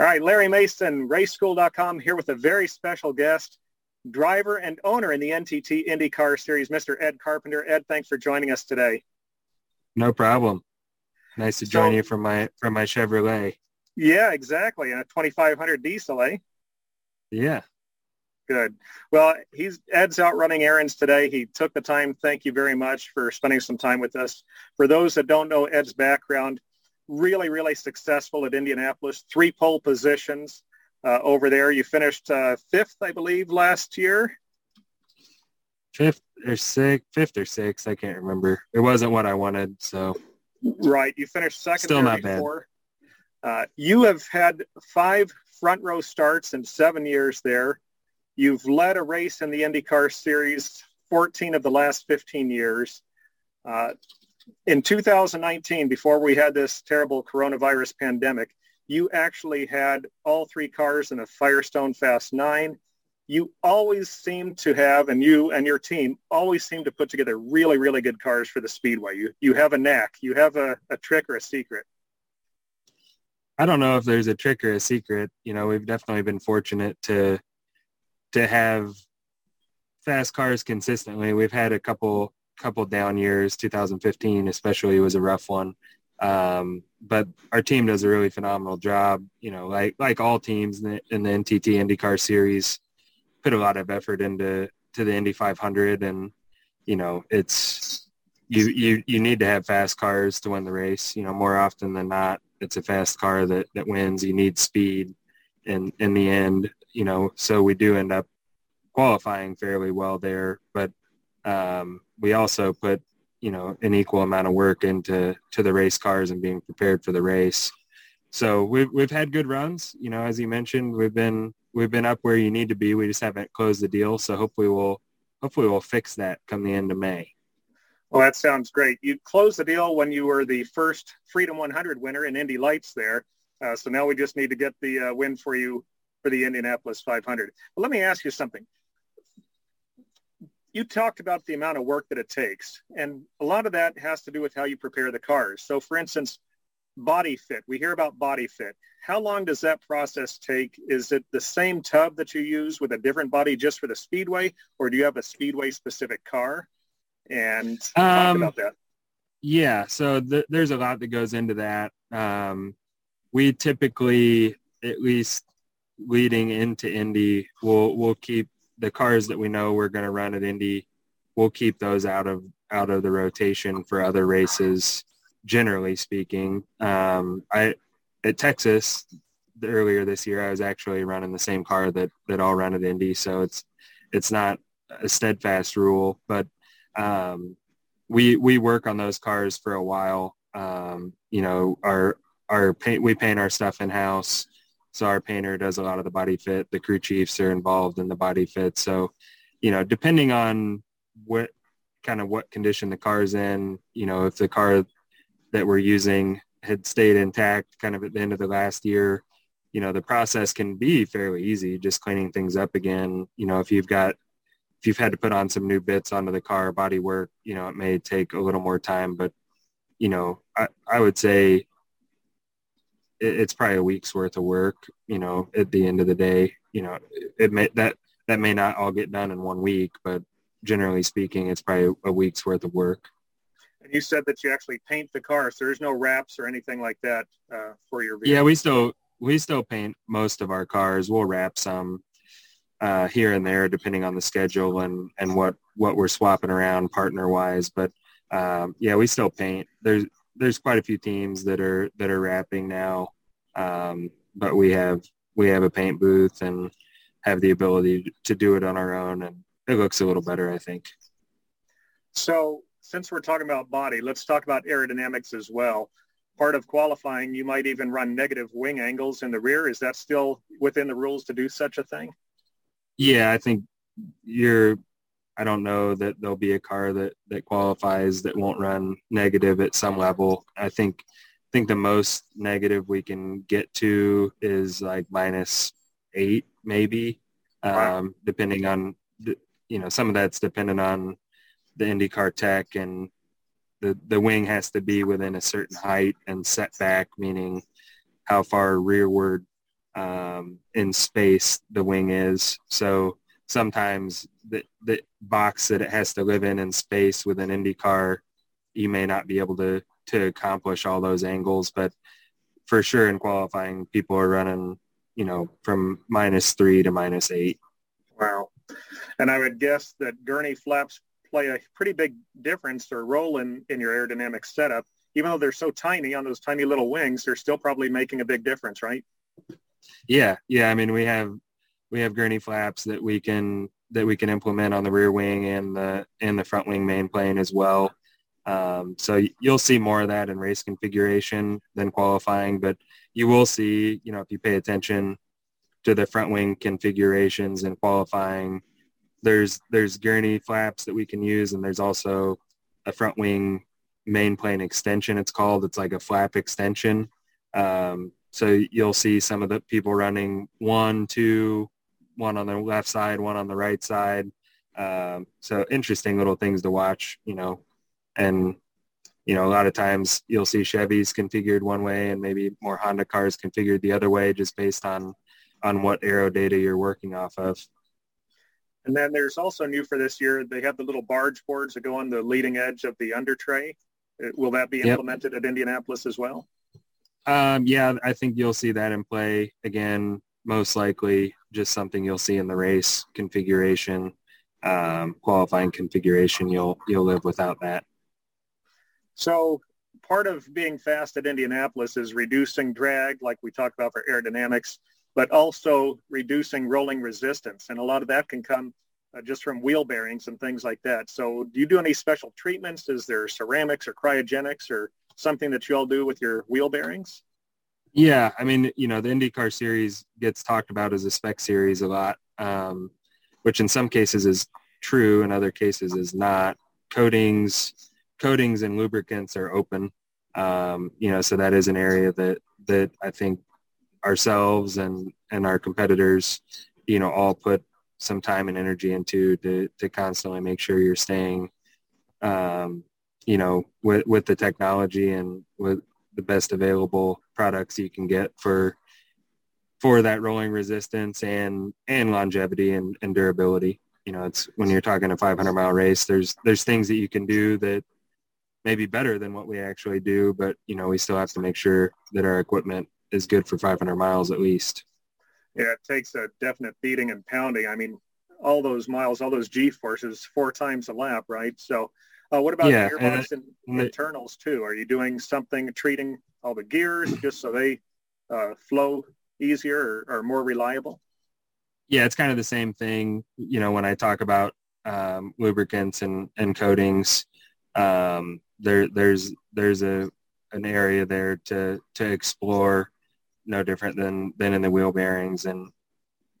All right, Larry Mason, raceschool.com here with a very special guest, driver and owner in the NTT IndyCar Series, Mr. Ed Carpenter. Ed, thanks for joining us today. No problem. Nice to join you from my from my Chevrolet. Yeah, exactly. And a 2500 diesel, eh? Yeah. Good. Well, he's Ed's out running errands today. He took the time. Thank you very much for spending some time with us. For those that don't know Ed's background, really, really successful at Indianapolis. Three pole positions uh, over there. You finished uh, fifth, I believe, last year. Fifth or sixth, fifth or sixth. I can't remember. It wasn't what I wanted, so. Right. You finished second. Still not bad. Uh, you have had five front row starts in seven years there. You've led a race in the IndyCar Series 14 of the last 15 years. Uh, in 2019, before we had this terrible coronavirus pandemic, you actually had all three cars in a Firestone Fast 9. You always seem to have, and you and your team always seem to put together really, really good cars for the Speedway. You, you have a knack. You have a, a trick or a secret. I don't know if there's a trick or a secret. You know, we've definitely been fortunate to to have fast cars consistently. We've had a couple couple down years. 2015 especially was a rough one. Um, but our team does a really phenomenal job. You know, like like all teams in the, in the NTT IndyCar series, put a lot of effort into to the Indy 500, and you know, it's you you you need to have fast cars to win the race. You know, more often than not, it's a fast car that that wins. You need speed, in in the end. You know, so we do end up qualifying fairly well there, but um, we also put you know an equal amount of work into to the race cars and being prepared for the race. So we've we've had good runs. You know, as you mentioned, we've been we've been up where you need to be. We just haven't closed the deal. So hopefully we'll hopefully we'll fix that come the end of May. Well, that sounds great. You closed the deal when you were the first Freedom 100 winner in Indy Lights there. Uh, so now we just need to get the uh, win for you for the Indianapolis 500. But let me ask you something you talked about the amount of work that it takes, and a lot of that has to do with how you prepare the cars. So, for instance, body fit. We hear about body fit. How long does that process take? Is it the same tub that you use with a different body just for the speedway, or do you have a speedway specific car? And talk um, about that. Yeah, so th- there's a lot that goes into that. Um, we typically, at least leading into Indy, we'll we'll keep the cars that we know we're going to run at Indy, we'll keep those out of out of the rotation for other races. Generally speaking, um, I at Texas earlier this year, I was actually running the same car that that all run at Indy, so it's it's not a steadfast rule, but um, we we work on those cars for a while. Um, you know, our our paint we paint our stuff in house. So our painter does a lot of the body fit. The crew chiefs are involved in the body fit. So, you know, depending on what kind of what condition the car's in, you know, if the car that we're using had stayed intact kind of at the end of the last year, you know, the process can be fairly easy, just cleaning things up again. You know, if you've got, if you've had to put on some new bits onto the car body work, you know, it may take a little more time, but, you know, I, I would say it's probably a week's worth of work, you know, at the end of the day, you know, it may, that, that may not all get done in one week, but generally speaking, it's probably a week's worth of work. And you said that you actually paint the car, so there's no wraps or anything like that uh, for your vehicle. Yeah, we still, we still paint most of our cars. We'll wrap some uh, here and there, depending on the schedule and, and what, what we're swapping around partner wise. But um, yeah, we still paint. There's, there's quite a few teams that are that are wrapping now, um, but we have we have a paint booth and have the ability to do it on our own, and it looks a little better, I think. So, since we're talking about body, let's talk about aerodynamics as well. Part of qualifying, you might even run negative wing angles in the rear. Is that still within the rules to do such a thing? Yeah, I think you're I don't know that there'll be a car that, that qualifies that won't run negative at some level. I think I think the most negative we can get to is like minus eight, maybe, wow. um, depending on the, you know some of that's dependent on the IndyCar tech and the the wing has to be within a certain height and setback, meaning how far rearward um, in space the wing is. So sometimes the, the box that it has to live in in space with an IndyCar, you may not be able to, to accomplish all those angles, but for sure in qualifying, people are running, you know, from minus three to minus eight. Wow. And I would guess that gurney flaps play a pretty big difference or role in, in your aerodynamic setup. Even though they're so tiny on those tiny little wings, they're still probably making a big difference, right? Yeah, yeah. I mean, we have we have gurney flaps that we can that we can implement on the rear wing and the and the front wing main plane as well. Um, so you'll see more of that in race configuration than qualifying, but you will see, you know, if you pay attention to the front wing configurations and qualifying, there's there's gurney flaps that we can use, and there's also a front wing main plane extension. It's called. It's like a flap extension. Um, so you'll see some of the people running one, two, one on the left side, one on the right side. Um, so interesting little things to watch, you know, and you know, a lot of times you'll see Chevys configured one way and maybe more Honda cars configured the other way just based on on what aero data you're working off of. And then there's also new for this year, they have the little barge boards that go on the leading edge of the under tray. Uh, will that be implemented yep. at Indianapolis as well? Um, yeah, I think you'll see that in play again. Most likely, just something you'll see in the race configuration, um, qualifying configuration. You'll you'll live without that. So part of being fast at Indianapolis is reducing drag, like we talked about for aerodynamics, but also reducing rolling resistance, and a lot of that can come uh, just from wheel bearings and things like that. So do you do any special treatments? Is there ceramics or cryogenics or something that you all do with your wheel bearings? Yeah, I mean, you know, the IndyCar series gets talked about as a spec series a lot, um, which in some cases is true, in other cases is not. Coatings, coatings and lubricants are open, um, you know, so that is an area that that I think ourselves and and our competitors, you know, all put some time and energy into to to constantly make sure you're staying um, you know, with, with the technology and with the best available products you can get for for that rolling resistance and and longevity and, and durability. You know, it's when you're talking a 500 mile race, there's there's things that you can do that may be better than what we actually do, but you know, we still have to make sure that our equipment is good for 500 miles at least. Yeah, it takes a definite beating and pounding. I mean, all those miles, all those G forces, four times a lap, right? So uh, what about yeah, gearbox and, and internals too? Are you doing something treating all the gears just so they uh, flow easier or, or, more reliable? Yeah, it's kind of the same thing. You know, when I talk about um, lubricants and, and coatings, um, there there's there's a an area there to to explore, no different than than in the wheel bearings, and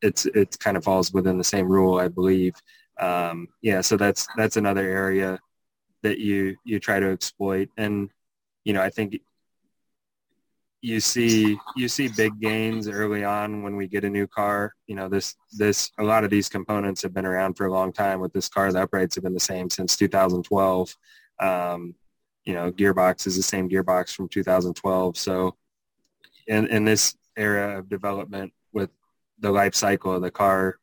it's it kind of falls within the same rule, I believe. Um, yeah, so that's that's another area that you you try to exploit and you know i think you see you see big gains early on when we get a new car. You know this this a lot of these components have been around for a long time with this car the uprights have been the same since 2012 um, you know gearbox is the same gearbox from 2012 so in in this era of development with the life cycle of the car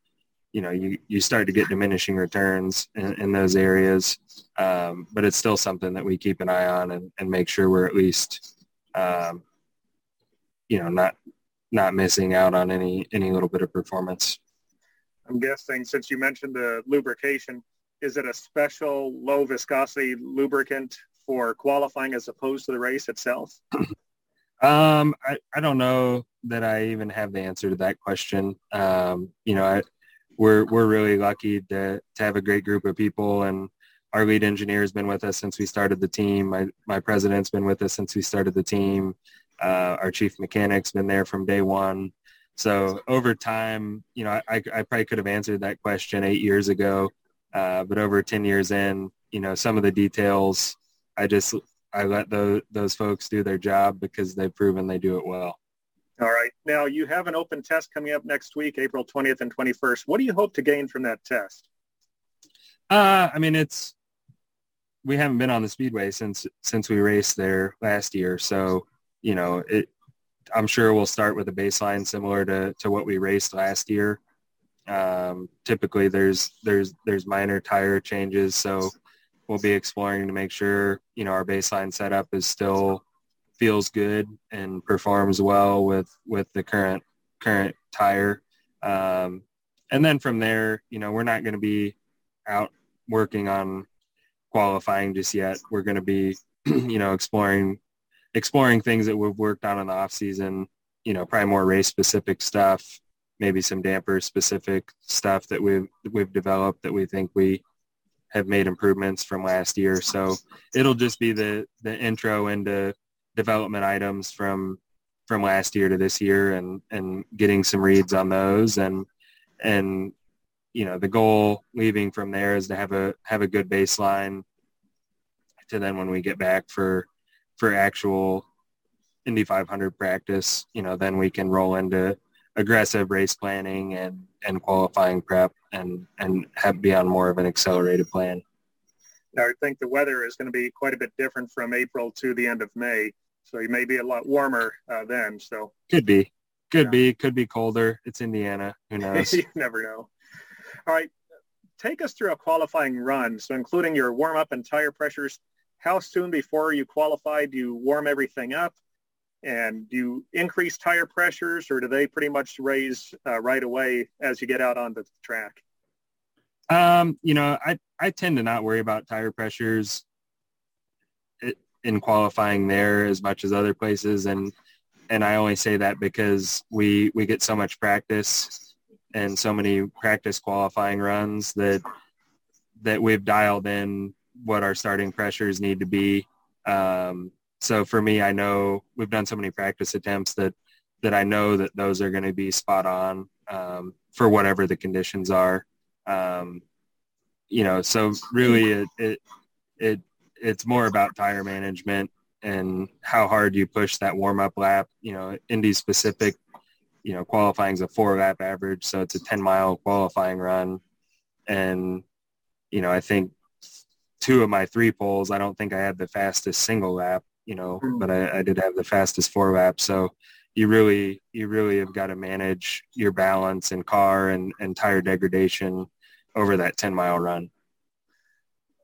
you know you, you start to get diminishing returns in, in those areas. Um, but it's still something that we keep an eye on and, and make sure we're at least um, you know not not missing out on any any little bit of performance i'm guessing since you mentioned the lubrication is it a special low viscosity lubricant for qualifying as opposed to the race itself um I, I don't know that i even have the answer to that question um you know i we're we're really lucky to to have a great group of people and our lead engineer has been with us since we started the team. My my president's been with us since we started the team. Uh, our chief mechanic's been there from day one. So over time, you know, I, I probably could have answered that question eight years ago, uh, but over 10 years in, you know, some of the details, I just, I let those, those folks do their job because they've proven they do it well. All right. Now you have an open test coming up next week, April 20th and 21st. What do you hope to gain from that test? Uh, I mean, it's, we haven't been on the speedway since, since we raced there last year. So, you know, it, I'm sure we'll start with a baseline similar to, to what we raced last year. Um, typically there's, there's, there's minor tire changes. So we'll be exploring to make sure, you know, our baseline setup is still feels good and performs well with, with the current, current tire. Um, and then from there, you know, we're not going to be out working on qualifying just yet. We're going to be, you know, exploring exploring things that we've worked on in the off season. You know, probably more race specific stuff, maybe some damper specific stuff that we've we've developed that we think we have made improvements from last year. So it'll just be the the intro into development items from from last year to this year and and getting some reads on those and and you know the goal leaving from there is to have a have a good baseline to then when we get back for for actual Indy 500 practice, you know, then we can roll into aggressive race planning and, and qualifying prep and, and have be on more of an accelerated plan. I think the weather is going to be quite a bit different from April to the end of May. So you may be a lot warmer uh, then. So could be, could yeah. be, could be colder. It's Indiana. Who knows? you never know. All right. Take us through a qualifying run. So including your warm up and tire pressures, how soon before you qualify do you warm everything up? And do you increase tire pressures or do they pretty much raise uh, right away as you get out onto the track? Um, you know, I, I tend to not worry about tire pressures in qualifying there as much as other places. And, and I only say that because we, we get so much practice and so many practice qualifying runs that, that we've dialed in what our starting pressures need to be. Um, so for me, I know we've done so many practice attempts that that I know that those are going to be spot on um, for whatever the conditions are. Um, you know, so really it, it it it's more about tire management and how hard you push that warm up lap. You know, Indy specific. You know, qualifying is a four lap average, so it's a ten mile qualifying run, and you know, I think two of my three poles, I don't think I had the fastest single lap, you know, mm. but I, I did have the fastest four lap. So you really, you really have got to manage your balance and car and, and tire degradation over that 10 mile run.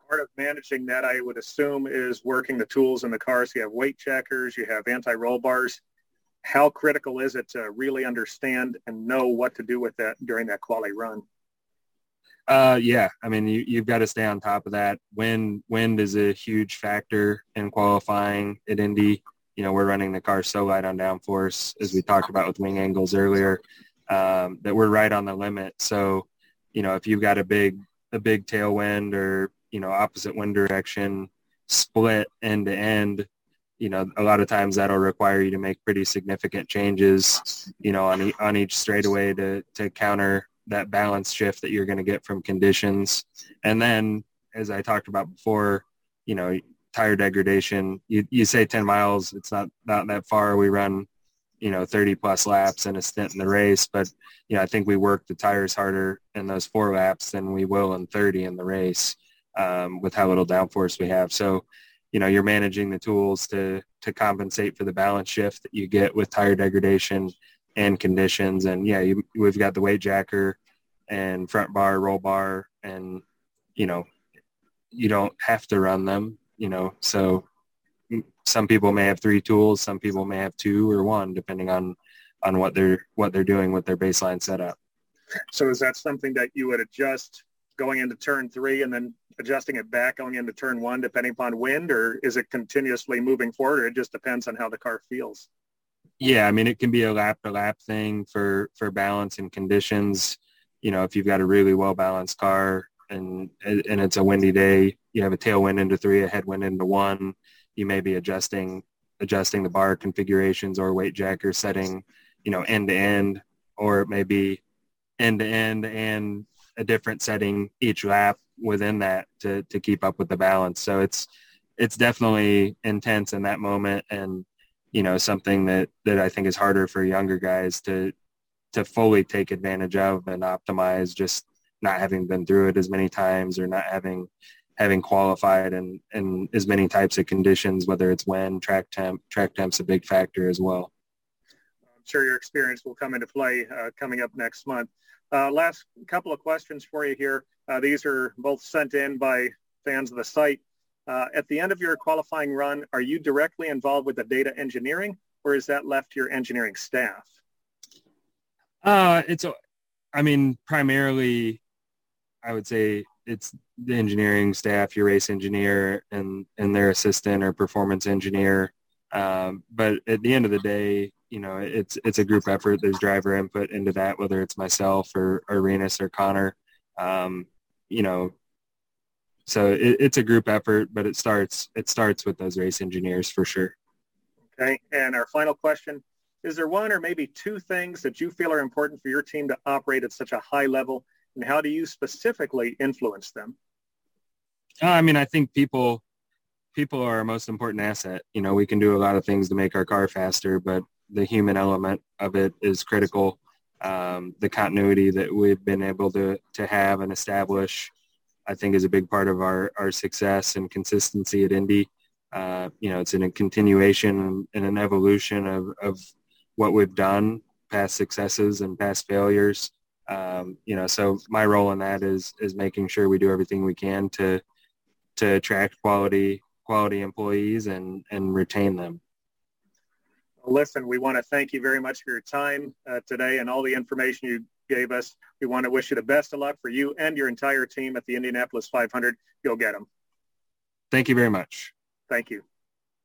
Part of managing that, I would assume, is working the tools in the car. So you have weight jackers, you have anti-roll bars. How critical is it to really understand and know what to do with that during that quality run? Uh, yeah, I mean, you, you've got to stay on top of that. Wind, wind is a huge factor in qualifying at Indy. You know, we're running the car so light on downforce, as we talked about with wing angles earlier, um, that we're right on the limit. So, you know, if you've got a big, a big tailwind or, you know, opposite wind direction split end to end, you know, a lot of times that'll require you to make pretty significant changes, you know, on, e- on each straightaway to, to counter that balance shift that you're going to get from conditions. And then, as I talked about before, you know, tire degradation, you, you say 10 miles, it's not, not that far. We run, you know, 30 plus laps and a stint in the race, but, you know, I think we work the tires harder in those four laps than we will in 30 in the race um, with how little downforce we have. So, you know, you're managing the tools to, to compensate for the balance shift that you get with tire degradation and conditions. And yeah, you, we've got the weight jacker and front bar, roll bar, and you know, you don't have to run them. You know, so some people may have three tools, some people may have two or one, depending on on what they're what they're doing with their baseline setup. So is that something that you would adjust going into turn three and then adjusting it back going into turn one depending upon wind or is it continuously moving forward or it just depends on how the car feels? Yeah, I mean, it can be a lap to lap thing for for balance and conditions. You know, if you've got a really well balanced car and and it's a windy day, you have a tailwind into three, a headwind into one. You may be adjusting adjusting the bar configurations or weight jacker setting, you know, end to end, or it may be end to end and a different setting each lap within that to to keep up with the balance. So it's it's definitely intense in that moment and you know, something that, that I think is harder for younger guys to, to fully take advantage of and optimize just not having been through it as many times or not having, having qualified in, in as many types of conditions, whether it's when track temp, track temp's a big factor as well. I'm sure your experience will come into play uh, coming up next month. Uh, last couple of questions for you here. Uh, these are both sent in by fans of the site. Uh, at the end of your qualifying run, are you directly involved with the data engineering or is that left to your engineering staff? Uh, it's, I mean, primarily, I would say it's the engineering staff, your race engineer and, and their assistant or performance engineer. Um, but at the end of the day, you know, it's, it's a group effort. There's driver input into that, whether it's myself or, or or Conor. Um, you know, so it, it's a group effort, but it starts, it starts with those race engineers for sure. Okay. And our final question, is there one or maybe two things that you feel are important for your team to operate at such a high level and how do you specifically influence them? Uh, I mean, I think people people are our most important asset. You know, we can do a lot of things to make our car faster, but the human element of it is critical. Um, the continuity that we've been able to to have and establish, I think, is a big part of our our success and consistency at Indy. Uh, you know, it's in a continuation and an evolution of, of what we've done, past successes and past failures. Um, you know, so my role in that is is making sure we do everything we can to to attract quality quality employees and and retain them. Listen, we want to thank you very much for your time uh, today and all the information you gave us. We want to wish you the best of luck for you and your entire team at the Indianapolis 500. You'll get them. Thank you very much. Thank you.